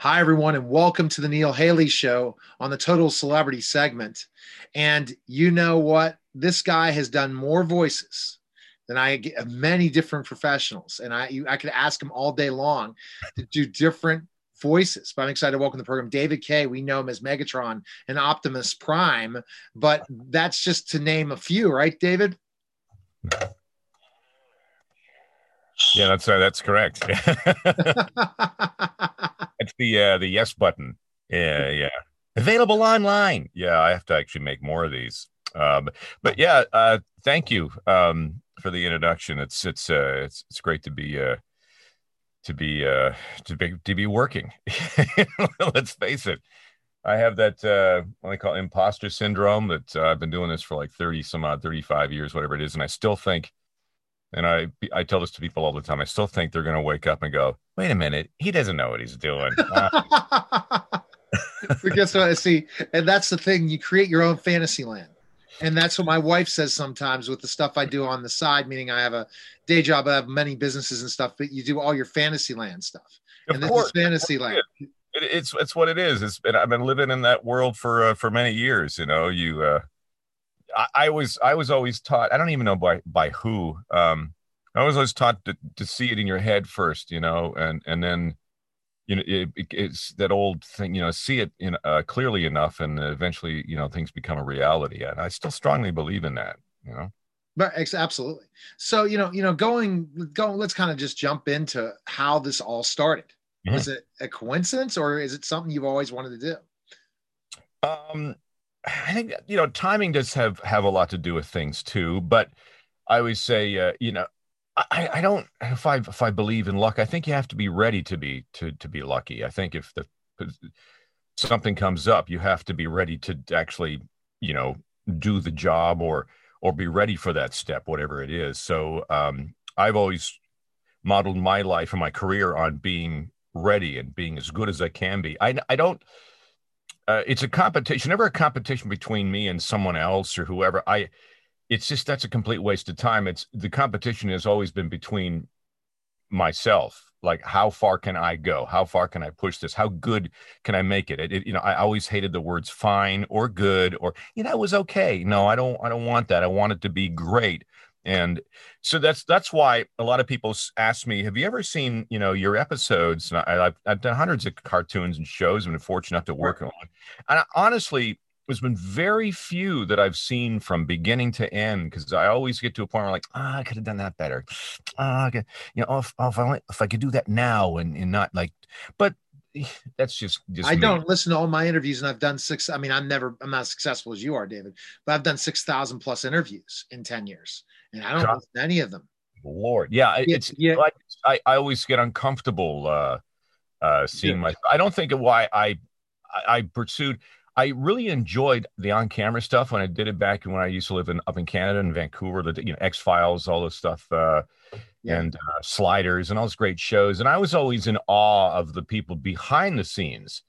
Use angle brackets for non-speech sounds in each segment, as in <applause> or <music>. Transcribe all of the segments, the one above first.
Hi, everyone, and welcome to the Neil Haley Show on the Total Celebrity segment. And you know what? This guy has done more voices than I many different professionals, and I I could ask him all day long to do different voices. But I'm excited to welcome the program David Kaye. We know him as Megatron and Optimus Prime, but that's just to name a few, right, David? Yeah, that's uh, that's correct. <laughs> It's the uh, the yes button. Yeah, <laughs> yeah. Available online. Yeah, I have to actually make more of these. Um, but yeah, uh, thank you um, for the introduction. It's it's uh, it's it's great to be uh, to be uh, to be to be working. <laughs> Let's face it. I have that uh, what I call imposter syndrome. That uh, I've been doing this for like thirty some odd, thirty five years, whatever it is, and I still think and I I tell this to people all the time. I still think they're going to wake up and go, "Wait a minute, he doesn't know what he's doing." <laughs> But guess what? I see, and that's the thing. You create your own fantasy land, and that's what my wife says sometimes with the stuff I do on the side. Meaning, I have a day job, I have many businesses and stuff, but you do all your fantasy land stuff, of and this course, is fantasy land. It, it's it's what it is. It's been, I've been living in that world for uh, for many years. You know, you. Uh, I, I was I was always taught. I don't even know by by who. Um, I was always taught to, to see it in your head first, you know, and and then you know it, it, it's that old thing, you know, see it in uh, clearly enough, and eventually, you know, things become a reality. And I still strongly believe in that, you know. But absolutely. So you know, you know, going going. Let's kind of just jump into how this all started. Mm-hmm. Was it a coincidence, or is it something you've always wanted to do? Um, I think you know timing does have have a lot to do with things too. But I always say, uh, you know, I, I don't if I if I believe in luck, I think you have to be ready to be to to be lucky. I think if the something comes up, you have to be ready to actually, you know, do the job or or be ready for that step, whatever it is. So um, I've always modeled my life and my career on being ready and being as good as I can be. I I don't. Uh, it's a competition, never a competition between me and someone else or whoever. I it's just that's a complete waste of time. It's the competition has always been between myself like how far can i go how far can i push this how good can i make it? It, it, you know i always hated the words fine or good or you know it was okay no i don't i don't want that i want it to be great and so that's that's why a lot of people ask me have you ever seen you know your episodes I, have I've done hundreds of cartoons and shows and been fortunate enough to work on and I, honestly there's been very few that I've seen from beginning to end because I always get to a point where I'm like, ah, oh, I could have done that better. Ah, oh, you know, if, oh, if, I only, if I could do that now and, and not like, but <sighs> that's just, just I me. don't listen to all my interviews and I've done six. I mean, I'm never, I'm not as successful as you are, David, but I've done 6,000 plus interviews in 10 years and I don't God. listen to any of them. Lord. Yeah. It's, yeah. I, I always get uncomfortable, uh, uh, seeing yeah. my, I don't think of why I, I, I pursued, I really enjoyed the on-camera stuff when I did it back when I used to live in up in Canada in Vancouver. The you know X Files, all this stuff, uh, yeah. and uh, Sliders, and all those great shows. And I was always in awe of the people behind the scenes.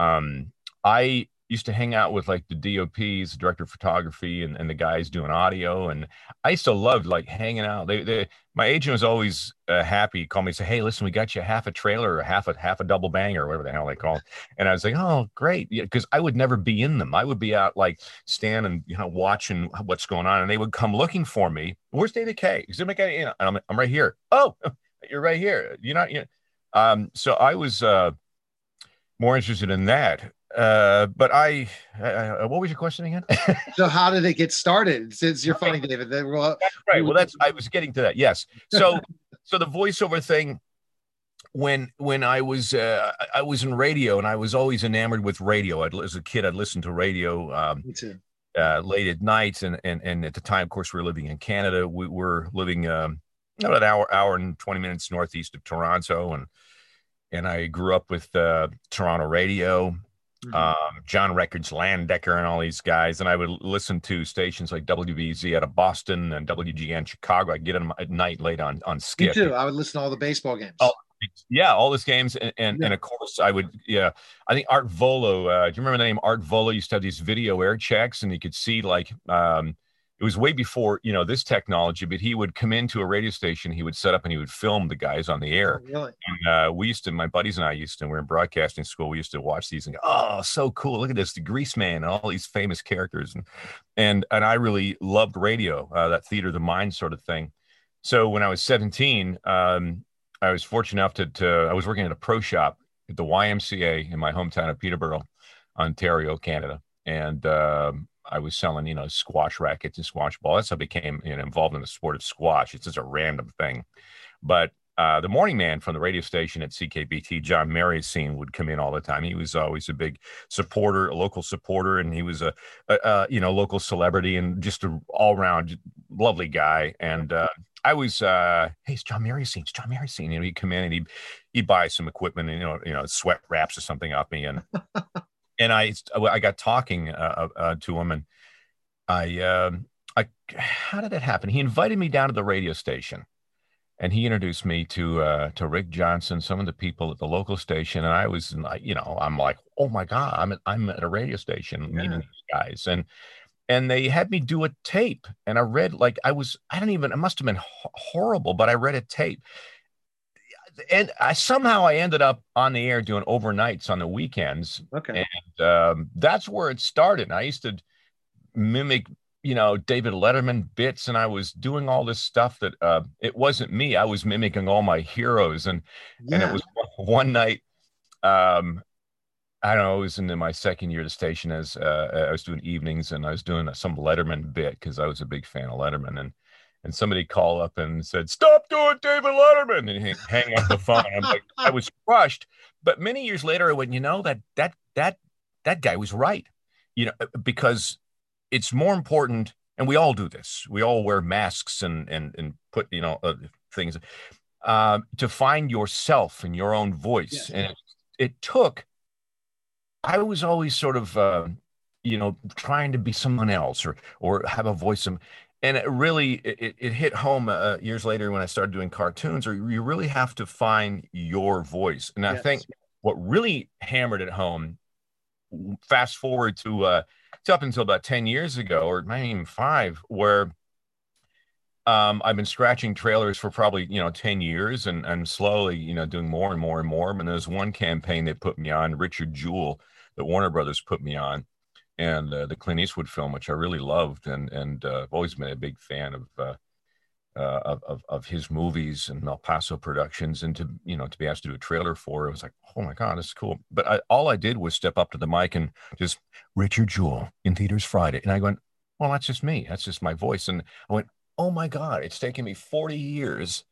Um, I used to hang out with like the DOPs, the director of photography, and, and the guys doing audio. And I used to love like hanging out. They, they my agent was always uh, happy. Call me and say, "Hey, listen, we got you half a trailer or half a half a double banger or whatever the hell they call." It. And I was like, "Oh, great!" Because yeah, I would never be in them. I would be out like standing, you know, watching what's going on, and they would come looking for me. Where's David Kaye? Is David Kaye? You know, I'm, I'm right here. Oh, <laughs> you're right here. You're not. You. Um, so I was uh, more interested in that uh, but I, uh, what was your question again? <laughs> so how did it get started? Since you're funny, David. Well, that's right. Well, that's I was getting to that. Yes. So, so the voiceover thing. When when I was uh, I was in radio and I was always enamored with radio. I'd, as a kid, I'd listen to radio. Um, Me too. Uh, late at night, and, and and at the time, of course, we were living in Canada. We were living um, about an hour hour and twenty minutes northeast of Toronto, and and I grew up with uh, Toronto radio Mm-hmm. Um, John Records, Landecker, and all these guys. And I would listen to stations like WBZ out of Boston and WGN Chicago. I'd get them at night late on on skip. Me too. I would listen to all the baseball games. Oh, yeah, all those games, and and, yeah. and, of course I would. Yeah, I think Art Vuolo. Uh, do you remember the name Art Vuolo? Used to have these video air checks, and you could see like um, it was way before you know this technology but he would come into a radio station he would set up and he would film the guys on the air. Oh, really? and uh, we used to my buddies and i used to we were in broadcasting school we used to watch these and go oh so cool look at this the grease man and all these famous characters. And and and i really loved radio uh, that theater of the mind sort of thing. So when i was 17 um, i was fortunate enough to, to i was working at a pro shop at the ymca in my hometown of peterborough ontario canada. And um, I was selling, you know, squash rackets and squash balls. That's how I became you know, involved in the sport of squash. It's just a random thing. But uh, the morning man from the radio station at CKPT, John Mariusine, would come in all the time. He was always a big supporter, a local supporter, and he was a, a, a you know local celebrity and just an all round lovely guy. And uh, I was, uh, hey, it's John Mariusine. It's John Mariusine. You know, he'd come in and he'd he'd buy some equipment and you know you know sweat wraps or something off me and <laughs> and I I got talking uh, uh, to him, and I um, I how did that happen? He invited me down to the radio station, and he introduced me to uh, to Rick Johnson, some of the people at the local station, and I was you know, I'm like, oh my god, I'm at, I'm at a radio station meeting these guys, and and they had me do a tape, and I read like I was I don't even it must have been ho- horrible, but I read a tape. And I somehow I ended up on the air doing overnights on the weekends, Okay. And um, that's where it started. I used to mimic, you know, David Letterman bits, and I was doing all this stuff that uh, it wasn't me. I was mimicking all my heroes, and and it was <laughs> one night. Um, I don't know. It was in my second year at the station as uh, I was doing evenings, and I was doing some Letterman bit because I was a big fan of Letterman, and and somebody called up and said, "Stop doing David Letterman," and he hang up the phone. I'm like, I was crushed. But many years later, I went, you know, that that that that guy was right, you know, because it's more important, and we all do this. We all wear masks and and and put you know uh, things uh, to find yourself and your own voice, Yes. and it, it took. I was always sort of, uh, you know, trying to be someone else or or have a voice. Of, and it really it, it hit home uh, years later when I started doing cartoons. Or you really have to find your voice, and I think what really hammered it home. Fast forward to uh, it's up until about ten years ago, or maybe even five, where um, I've been scratching trailers for probably you know ten years, and and slowly you know doing more and more and more. And there's one campaign they put me on, Richard Jewell, that Warner Brothers put me on, and uh, the Clint Eastwood film, which I really loved, and and uh, I've always been a big fan of. Uh, uh, of, of of his movies and Malpaso productions, and to you know to be asked to do a trailer for it was like, oh my god, this is cool. But I, all I did was step up to the mic and just Richard Jewell in theaters Friday, and I went, well, that's just me, that's just my voice, and I went, oh my god, it's taken me forty years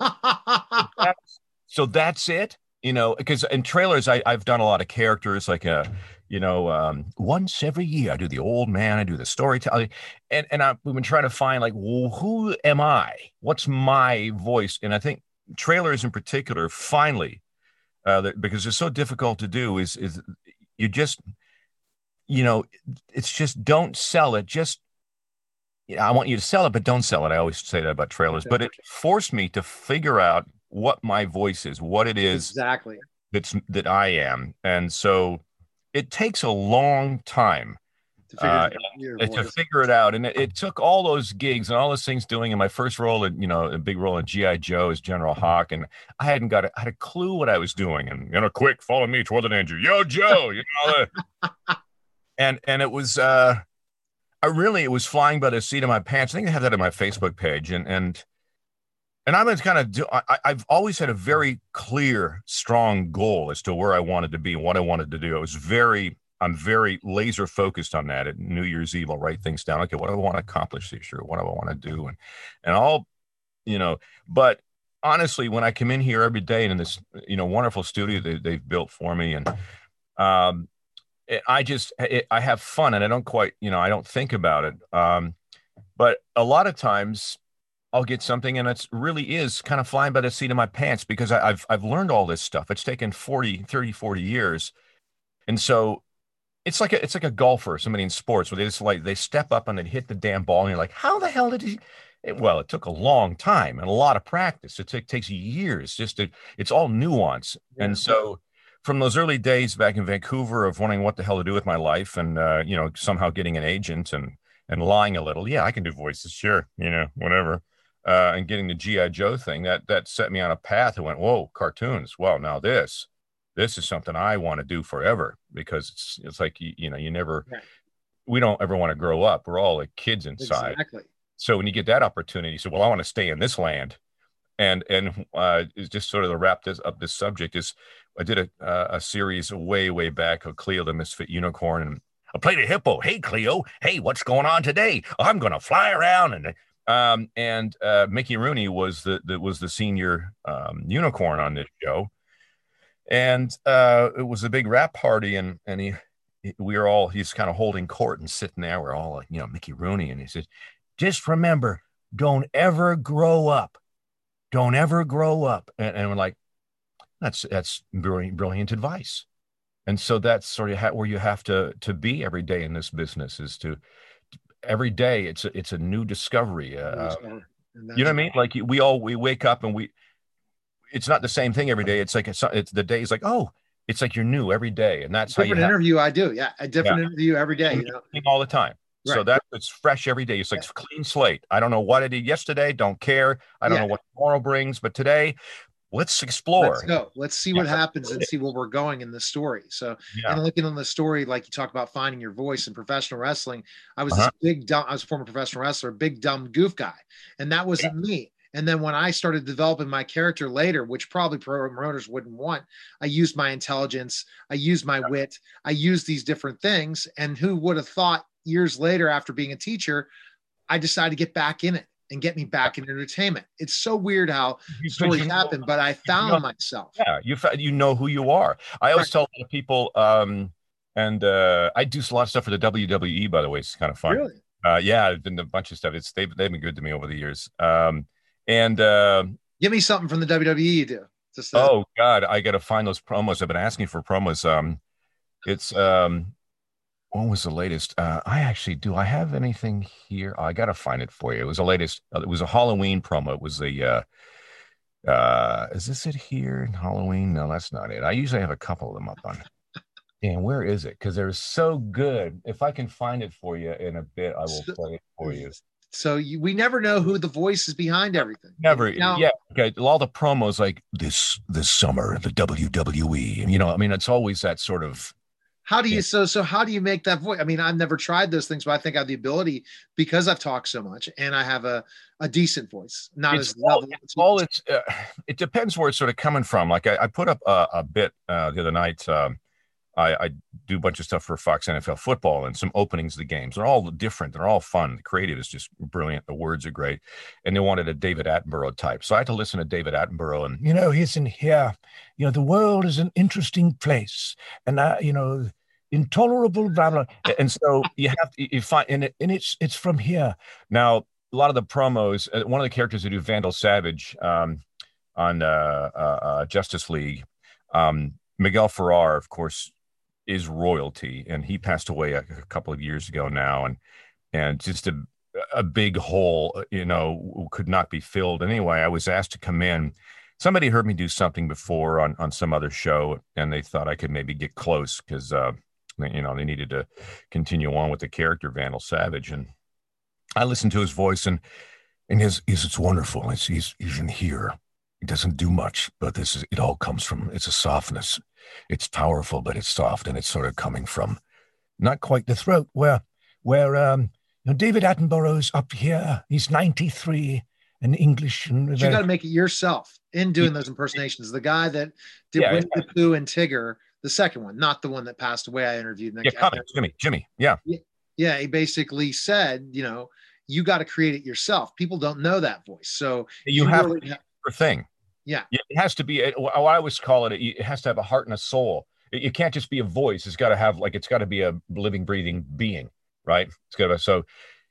<laughs> so that's it you know because in trailers I, i've done a lot of characters like a you know um, once every year i do the old man i do the storytelling and and I, we've been trying to find like well, who am i what's my voice and i think trailers in particular finally uh, that- because it's so difficult to do is is you just you know it's just don't sell it just you know, I want you to sell it, but don't sell it. I always say that about trailers, but it forced me to figure out what my voice is, what it is exactly. that's that I am, and so it takes a long time To figure Uh, out. To figure it out, and it, it took all those gigs and all those things doing. In my first role, in, you know, a big role in GI Joe as General Hawk, and I hadn't got a, I had a clue what I was doing, and you know, quick, follow me toward the danger, yo Joe, you know, <laughs> and and it was. uh I really it was flying by the seat of my pants. I think I have that on my Facebook page, and and and I'm kind of do. I, I've always had a very clear, strong goal as to where I wanted to be and what I wanted to do. I was very, I'm very laser focused on that. At New Year's Eve, I'll write things down. Okay, what do I want to accomplish this year? What do I want to do? And and all, you know. But honestly, when I come in here every day and in this, you know, wonderful studio they, they've built for me, and um, it, I just it, I have fun, and I don't quite, you know, I don't think about it. Um, but a lot of times I'll get something and it's really is kind of flying by the seat of my pants because I, I've I've learned all this stuff. It's taken 40, 30, 40 years. And so it's like a it's like a golfer, somebody in sports where they just like they step up and they hit the damn ball and you're like, how the hell did he it, well, it took a long time and a lot of practice. It take, takes years just to it's all nuance. Yeah. And so from those early days back in Vancouver of wondering what the hell to do with my life and uh, you know, somehow getting an agent and and lying a little. Yeah, I can do voices, sure, you know, whatever. Uh, and getting the GI Joe thing that that set me on a path. and went, whoa, cartoons. Well, now this, this is something I want to do forever because it's it's like you, you know you never, right. we don't ever want to grow up. We're all like kids inside. Exactly. So when you get that opportunity, you say, well, I want to stay in this land and and uh, is just sort of the wrap this up this subject is I did a uh, a series way way back of Kleo the Misfit Unicorn and I played a hippo. Hey Kleo, hey, what's going on today? I'm gonna fly around and um and uh, Mickey Rooney was the, the was the senior um, unicorn on this show, and uh, it was a big rap party and and he. We were all, he's kind of holding court and sitting there. We're all like, you know, Mickey Rooney. And he says, just remember, don't ever grow up don't ever grow up. And, and we're like, that's that's brilliant, brilliant advice. And so that's sort of how, where you have to to be every day in this business is to every day it's a, it's a new discovery. Uh, you know what I mean? Like we all we wake up and we it's not the same thing every day. It's like it's, it's the day is like oh it's like you're new every day, and that's different how you interview have, I do. Yeah, a different yeah. interview every day. You know? all the time. Right. So that it's fresh every day. It's like yeah. clean slate. I don't know what I did yesterday. Don't care. I don't yeah. know what tomorrow brings, but today, let's explore. Let's go. Let's see what happens and see where we're going in the story. So, yeah. and looking on the story, like you talk about finding your voice in professional wrestling, I was uh-huh. this big dumb. I was a former professional wrestler, big dumb goof guy, and that wasn't me. And then when I started developing my character later, which probably promoters wouldn't want, I used my intelligence, I used my wit, I used these different things. And who would have thought years later after being a teacher, I decided to get back in it and get me back in entertainment. It's so weird how stories you happen, but I found you know, myself. Yeah, you you know who you are. I always right. tell people, um, and uh, I do a lot of stuff for the WWE. By the way, it's kind of fun. Really? Uh, yeah, I've been a bunch of stuff. It's they've they've been good to me over the years. Um, and uh, give me something from the WWE you do. Just, uh, oh God, I got to find those promos. I've been asking for promos. Um, it's um, what was the latest? Uh, I actually do. I have anything here? Oh, I got to find it for you. It was the latest. Uh, it was a Halloween promo. It was the. Uh, uh, is this it here? Halloween? No, that's not it. I usually have a couple of them up on. <laughs> And where is it? Because they're so good. If I can find it for you in a bit, I will so, play it for you. So you, we never know who the voice is behind everything. Never. Now, yeah. Okay. All the promos like this this summer, the WWE. You know, I mean, it's always that sort of how do you so so how do you make that voice? I mean, I've never tried those things, but I think I have the ability because I've talked so much and I have a, a decent voice. Not it's as all, it's all it's uh, it depends where it's sort of coming from. Like I, I put up a, a bit uh, the other night. Um, I, I, do a bunch of stuff for Fox NFL football and some openings of the games. They're all different. They're all fun. The creative is just brilliant. The words are great. And they wanted a David Attenborough type. So I had to listen to David Attenborough and, you know, he's in here. You know, the world is an interesting place. And, I, you know, intolerable, blah, blah. And so you have to, you find, and, it, and it's, it's from here. Now, a lot of the promos, uh, one of the characters who do Vandal Savage um, on uh, uh, uh, Justice League, um, Miguel Ferrer, of course, is royalty, and he passed away a, a couple of years ago now, and and just a a big hole, you know, could not be filled. Anyway, I was asked to come in. Somebody heard me do something before on on some other show, and they thought I could maybe get close because uh, you know they needed to continue on with the character Vandal Savage, and I listened to his voice and and his, his it's wonderful. It's he's he's in here. He doesn't do much, but this is it all comes from it's a softness it's powerful, but it's soft, and it's sort of coming from not quite the throat where where um, you know, David Attenborough's up here. He's ninety three and English. And you got to make it yourself in doing those impersonations. The guy that did yeah, Winnie the Pooh and Tigger, the second one, not the one that passed away. I interviewed. Yeah, comment, Jimmy. Jimmy. Yeah. yeah. He basically said, you know, you got to create it yourself. People don't know that voice, so you, you have really have, thing. Yeah. It has to be, what I always call it, it has to have a heart and a soul. It, it can't just be a voice. It's got to have, like, it's got to be a living, breathing being, right? It's got to, so,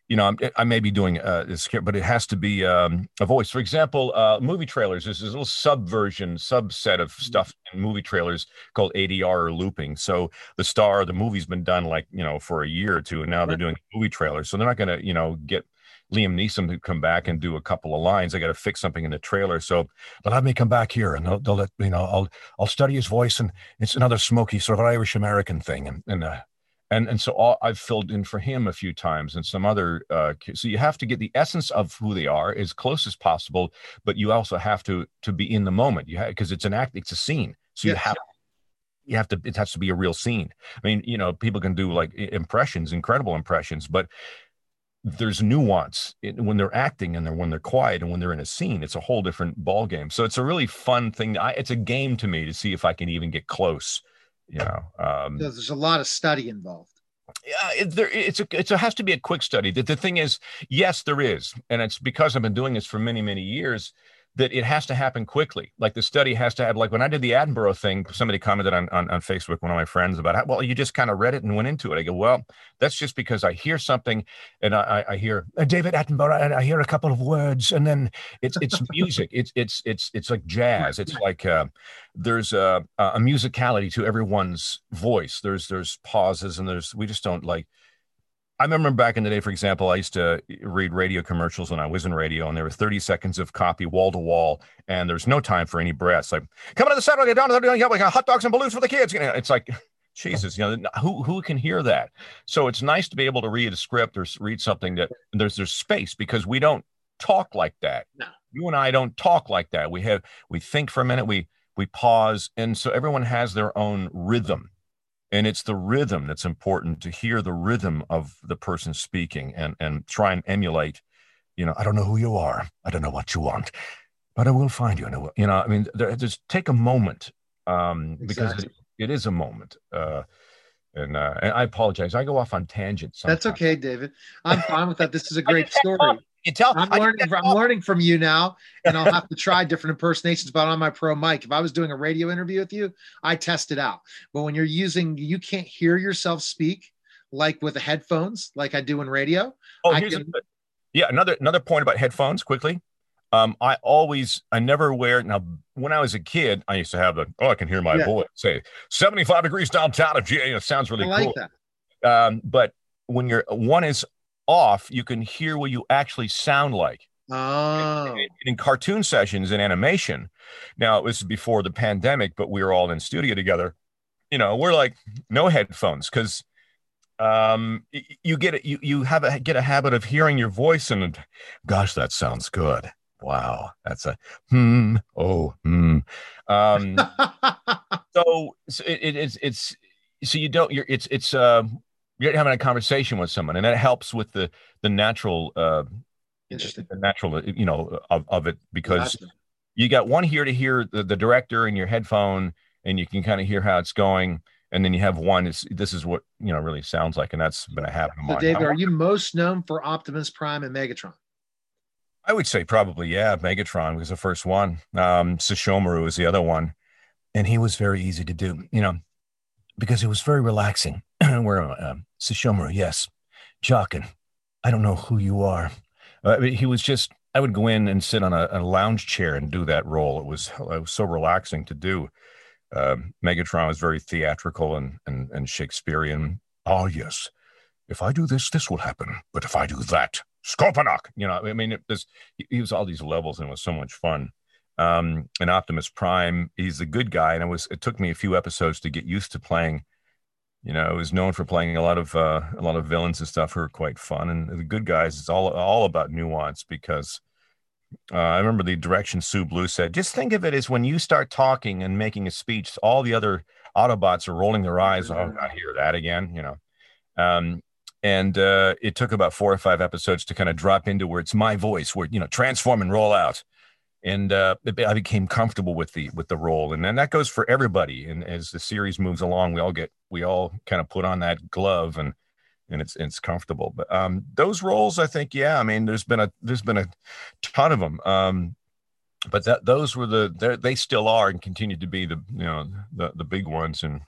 you know, I'm, I may be doing uh, this, but it has to be um, a voice. For example, uh, movie trailers. There's this little subversion, subset of mm-hmm. stuff in movie trailers called ADR or looping. So the star, the movie's been done like you know for a year or two, and now they're doing movie trailers. So they're not going to you know get Liam Neeson to come back and do a couple of lines. I got to fix something in the trailer. So they'll have me come back here and they'll, they'll let, you know, I'll, I'll study his voice and it's another smoky sort of Irish American thing. And, and, uh, and and so all, I've filled in for him a few times and some other. Uh, so you have to get the essence of who they are as close as possible, but you also have to to be in the moment. You have because it's an act, it's a scene, so yes. you have you have to it has to be a real scene. I mean, you know, people can do like impressions, incredible impressions, but there's nuance when they're acting and they're when they're quiet and when they're in a scene it's a whole different ball game so it's a really fun thing. I, it's a game to me to see if i can even get close you know um, there's a lot of study involved. Yeah it, there, it's a, it's a, has to be a quick study. The, the thing is yes there is. And it's because i've been doing this for many many years that it has to happen quickly. Like the study has to have, like when I did the Attenborough thing, somebody commented on, on, on Facebook, one of my friends about how, well, you just kind of read it and went into it. I go, well, that's just because I hear something and I, I hear uh, David Attenborough and I hear a couple of words and then it's, it's music. It's, it's, it's, it's like jazz. It's like, uh, there's a, a musicality to everyone's voice. There's, there's pauses and there's, we just don't like, I remember back in the day, for example, I used to eh, read radio commercials when I was in radio, and there were 30 seconds of copy wall to wall, and there's no time for any breaths. Like, coming to the set, get down to the, we got hot dogs and balloons for the kids. It's like, <laughs> Jesus, you know, who who can hear that? So it's nice to be able to read a script or read something that there's there's space because we don't talk like that. No. You and I don't talk like that. We have we think for a minute, we we pause, and so everyone has their own rhythm and it's the rhythm that's important to hear the rhythm of the person speaking and and try and emulate you know i don't know who you are i don't know what you want but i will find you and you know i mean there, just take a moment um exactly. because it, it is a moment uh and, uh, and I apologize. I go off on tangents. Sometimes. That's okay, David. I'm fine with that. This is a <laughs> great story. You tell. I'm learning. I'm learning from you now, and I'll have to try <laughs> different impersonations. But on my pro mic, if I was doing a radio interview with you, I test it out. But when you're using, you can't hear yourself speak like with the headphones, like I do in radio. Oh, can, a, yeah. Another another point about headphones, quickly. Um, I always, I never wear. Now, when I was a kid, I used to have the. Oh, I can hear my yeah. voice say seventy-five degrees downtown of GA. It sounds really I cool. Like that. Um, but when you're one is off, you can hear what you actually sound like. Oh. In, in, cartoon sessions in animation. Now, this is before the pandemic, but we were all in studio together. You know, we're like no headphones because um you get it you you have a get a habit of hearing your voice and gosh that sounds good wow that's a hmm oh hmm um <laughs> so, so it, it, it's it's so you don't you're it's it's uh you're having a conversation with someone and that helps with the the natural uh interesting. the natural you know of, of it because gotcha. you got one here to hear the, the director in your headphone and you can kind of hear how it's going and then you have one it's, this is what you know really sounds like and that's been a habit of so david are you most known for optimus prime and megatron? I would say probably yeah megatron was the first one. Um sesshomaru was the other one and he was very easy to do you know because it was very relaxing <clears throat> where uh, Sesshomaru, yes, Jaken. I don't know who you are. Uh, he was just. I would go in and sit on a, a, lounge chair and do that role. It was it was so relaxing to do. Uh, Megatron was very theatrical and, and and Shakespearean. Ah, yes, if I do this, this will happen. But if I do that, Scorponok. You know, I mean, it was he was all these levels and it was so much fun. Um, and Optimus Prime, he's a good guy, and it was it took me a few episodes to get used to playing you know, I was known for playing a lot of uh, a lot of villains and stuff who are quite fun. And the good guys, it's all all about nuance because uh, I remember the direction Sue Blu said. Just think of it as when you start talking and making a speech, all the other Autobots are rolling their eyes. Oh, I hear that again. You know, um, and uh, it took about four or five episodes to kind of drop into where it's my voice, where you know, transform and roll out and uh, I became comfortable with the with the role, and then that goes for everybody. And as the series moves along, we all get we all kind of put on that glove, and and it's it's comfortable. But um, those roles, I think, yeah, I mean, there's been a there's been a ton of them. Um, but that those were the they still are and continue to be the you know the the big ones. And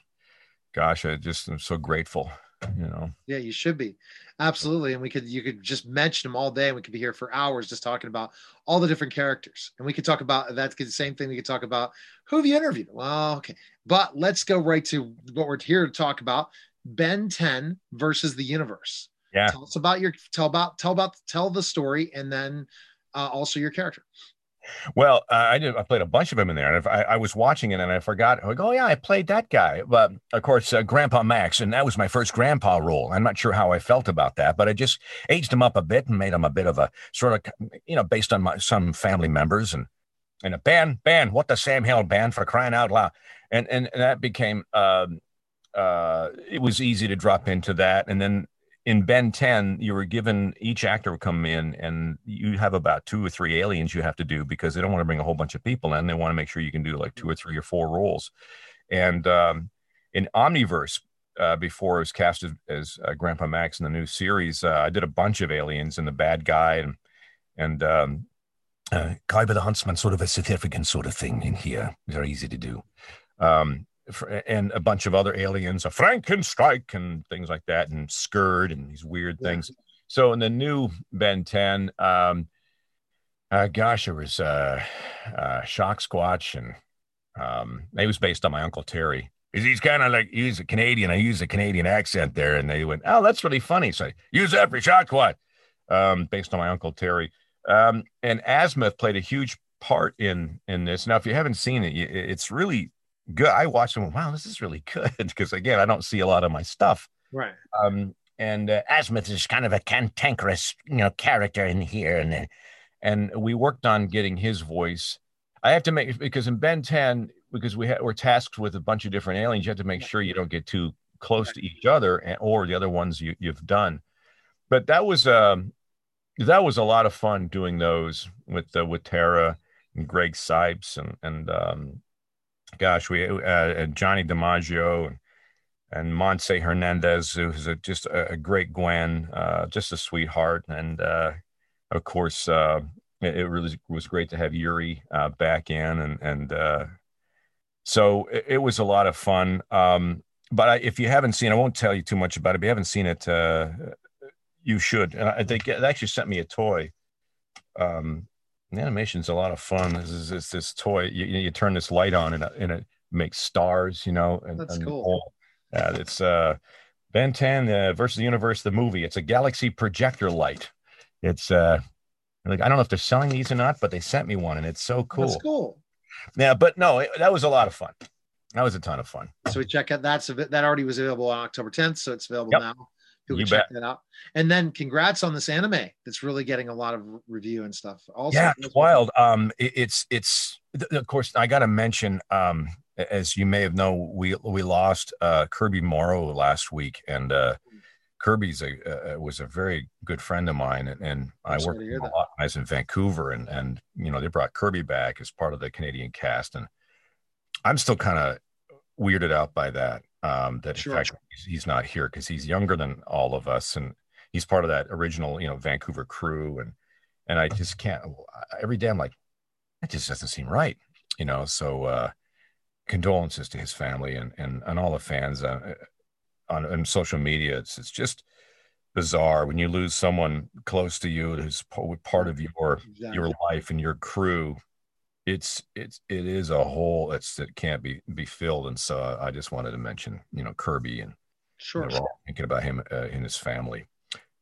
gosh, I just am so grateful you know. Yeah you should be. Absolutely. And we could you could just mention them all day and we could be here for hours just talking about all the different characters. And we could talk about that's the same thing we could talk about who have you interviewed? Well okay. But let's go right to what we're here to talk about. Ben 10 versus the universe. Yeah. Tell us about your tell about tell about tell the story and then uh, also your character Well, uh, I did. I played a bunch of them in there, and I, I was watching it, and I forgot. Oh yeah, I played that guy. But of course, uh, Grandpa Max, and that was my first Grandpa role. I'm not sure how I felt about that, but I just aged him up a bit and made him a bit of a sort of, you know, based on my some family members and and a band, band, what the Sam Hill band for crying out loud, and and, and that became. Um, uh, it was easy to drop into that, and then in Ben 10, you were given each actor would come in and you have about two or three aliens you have to do because they don't want to bring a whole bunch of people in. They want to make sure you can do like two or three or four roles. And um, in Omniverse, uh, before I was cast as, as uh, Grandpa Max in the new series, uh, I did a bunch of aliens and the bad guy and and um, uh, Khyber the Huntsman, sort of a significant sort of thing in here. Very easy to do. Um, and a bunch of other aliens, a Frankenstrike and things like that, and Skurd and these weird yeah. things. So in the new Ben 10, um, uh, gosh, it was uh, uh, Shocksquatch, and um, it was based on my uncle Terry. He's kind of like he's a Canadian. I use a Canadian accent there, and they went, "Oh, that's really funny." So use that for Shocksquatch, um, based on my uncle Terry. Um, and Azimuth played a huge part in in this. Now, if you haven't seen it, it's really good. I watched them. Wow, this is really good <laughs> because again, I don't see a lot of my stuff. Right. Um, and uh, is kind of a cantankerous, you know, character in here, and and we worked on getting his voice. I have to make because in Ben Ten, because we ha- we're tasked with a bunch of different aliens, you have to make sure you don't get too close to each other and, or the other ones you, you've done. But that was um, that was a lot of fun doing those with uh, with Tara and Greg Cipes and and um, gosh, we uh, Johnny DiMaggio and, and Montse Hernandez, who's a, just a, a, great Gwen, uh, just a sweetheart, and uh, of course, uh, it, it, really was great to have Yuri uh, back in, and and uh, so it, it, was a lot of fun. Um, but I, if you haven't seen, I won't tell you too much about it. If you haven't seen it, you should. And I, they, they actually sent me a toy. Um, the animation's a lot of fun. This is this, this toy. You, you turn this light on and, and it makes stars. You know, and, that's and cool. Yeah, it's uh, Ben 10 uh, versus the universe, the movie. It's a galaxy projector light. It's uh, like I don't know if they're selling these or not, but they sent me one, and it's so cool. That's cool. Yeah, but no, it, that was a lot of fun. That was a ton of fun. So we check out that's a that already was available on October 10th, so it's available yep. now. People you bet. that out. And then congrats on this anime that's really getting a lot of review and stuff. Also, yeah, it's wild. Um, it, it's it's of course I got to mention. Um, as you may have known, we we lost uh, Kirby Morrow last week, and uh, Kirby's a uh, was a very good friend of mine, and, and I worked with a lot. I was in Vancouver, and and you know they brought Kirby back as part of the Canadian cast, and I'm still kind of weirded out by that um, that sure. in fact he's not here because he's younger than all of us and he's part of that original you know Vancouver crew and and I just can't every day I'm like that just doesn't seem right you know so uh condolences to his family and and, and all the fans uh, on, on social media it's it's just bizarre when you lose someone close to you who's part of your exactly. your life and your crew it's it's it is a hole that's that can't be be filled. And so i just wanted to mention you know kirby and sure you know, we're thinking about him uh, and his family.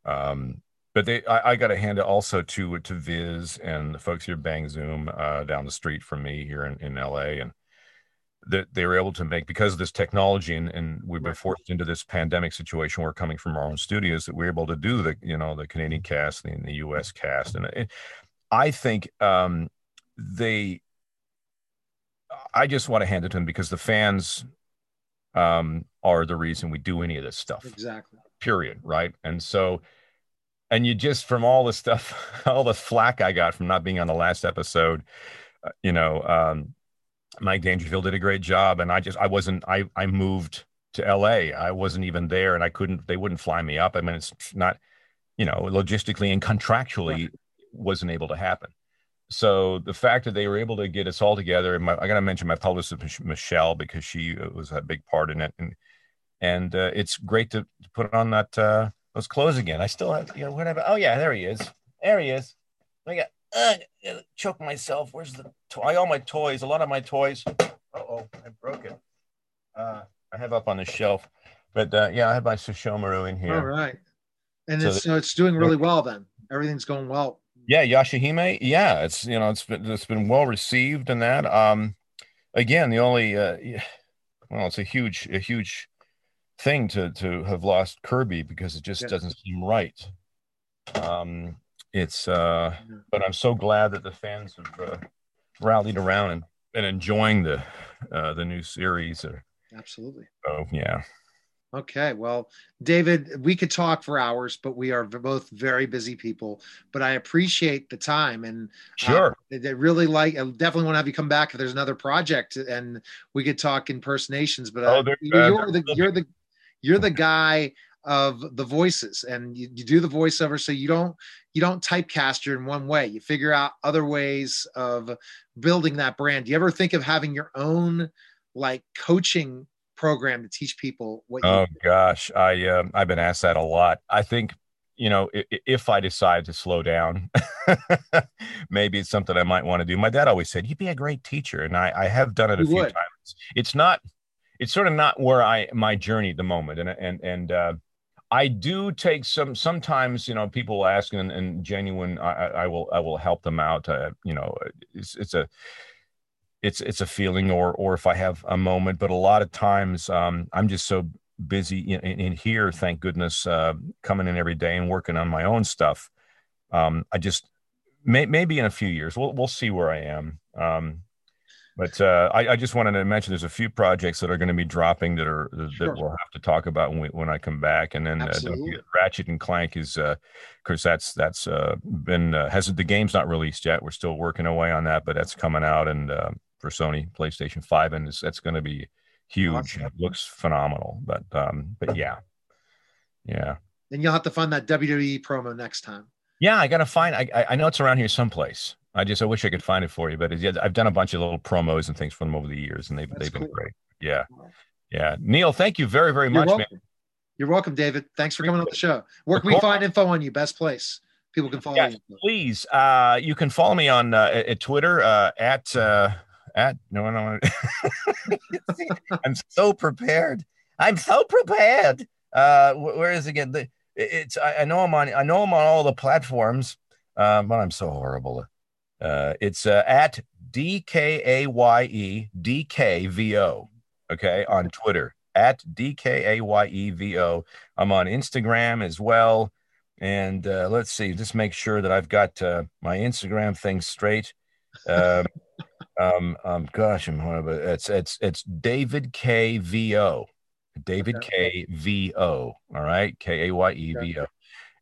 Um but they i, I got to hand it also to to viz and the folks here bang zoom uh down the street from me here in, in la and that they were able to make because of this technology and, and we've been forced into this pandemic situation we're coming from our own studios that we're able to do the you know the canadian cast and the us cast. And it, i think um they I just want to hand it to them because the fans um, are the reason we do any of this stuff. Exactly. Period. Right. And so, and you just from all the stuff, <laughs> all the flack I got from not being on the last episode, uh, you know, um, Mike Dangerfield did a great job, and I just I wasn't I I moved to L.A. I wasn't even there, and I couldn't. They wouldn't fly me up. I mean, it's not, you know, logistically and contractually right. wasn't able to happen so the fact that they were able to get us all together, and my, I got to mention my publicist Michelle because she uh, was a big part in it, and and uh, it's great to, to, put on that uh, those clothes again. I still have, you know, whatever. Oh yeah, there he is. There he is. I got uh, choke myself. Where's the toy? All my toys. A lot of my toys. Uh oh, I broke it. Uh, I have up on the shelf, but uh, yeah, I have my Sesshomaru in here. All right, and so it's so it's doing really well then. Everything's going well Yeah, Yashahime. Yeah, it's you know it's been it's been well received in that. Um, again, the only uh, well, it's a huge a huge thing to to have lost Kirby because it just yeah. doesn't seem right. Um, it's uh, but I'm so glad that the fans have uh, rallied around and, and enjoying the uh, the new series. Or, Absolutely. Oh yeah. Okay, well, David, we could talk for hours, but we are both very busy people. But I appreciate the time, and uh, sure, uh, I really like. I definitely want to have you come back if there's another project, and we could talk impersonations. But uh, oh, you're the you're the you're the guy of the voices, and you, you do the voiceover, so you don't you don't typecast you in one way. You figure out other ways of building that brand. Do you ever think of having your own like coaching program to teach people what oh gosh i um, i've been asked that a lot i think you know if, if i decide to slow down <laughs> maybe it's something i might want to do my dad always said you'd be a great teacher and i i have done it a you few would. times it's not it's sort of not where i my journey at the moment and and and uh I do take some. Sometimes, you know, people ask, and, and genuine, I, I will, I will help them out. Uh, you know, it's, it's a, it's it's a feeling or or if I have a moment. But a lot of times um, I'm just so busy in, in here. Thank goodness, uh, coming in every day and working on my own stuff. Um, I just may, maybe in a few years we'll we'll see where I am. Um, but uh, I, I, just wanted to mention there's a few projects that are going to be dropping that are that sure. we'll have to talk about when we, when I come back, and then uh, Ratchet and Clank is, uh, of course, that's that's uh, been uh, has the game's not released yet. We're still working away on that, but that's coming out, and uh, for Sony PlayStation Five, and it's, that's going to be huge. Awesome. It looks phenomenal, but um, but yeah, yeah. And you'll have to find that WWE promo next time. Yeah, I got to find. I I know it's around here someplace. I just I wish I could find it for you, but yeah, I've done a bunch of little promos and things for them over the years, and they've That's they've cool. been great. Yeah, yeah. Neil, thank you very very You're much, welcome. man. You're welcome, David. Thanks for coming on the show. Where can we find info on you? Best place people can follow you. Please, uh, you can follow me on uh, at Twitter uh, at uh, at no no. <laughs> <laughs> I'm so prepared. I'm so prepared. Uh, where is it again? The, it's I, I, know I'm on I know I'm on all the platforms, uh, but I'm so horrible. Uh, it's uh, at D K A Y E D K V O. Okay, on Twitter at D K A Y E V O. I'm on Instagram as well. And uh, let's see, just make sure that I've got uh, my Instagram thing straight. Um, um, um, gosh, I'm horrible. It's it's it's David K V O. David K V O. All right, K A Y E V O.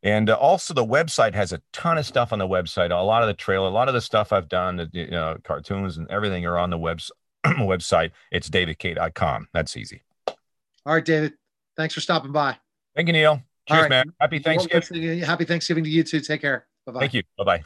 And uh, also, the website has a ton of stuff on the website. A lot of the trailer, a lot of the stuff I've done, the you know, cartoons and everything are on the webs- <clears throat> website. It's davidk.com. That's easy. All right, David. Thanks for stopping by. Thank you, Neil. Cheers, right. man. Happy Thanksgiving. Happy Thanksgiving to you too. Take care. Bye bye. Thank you. Bye bye.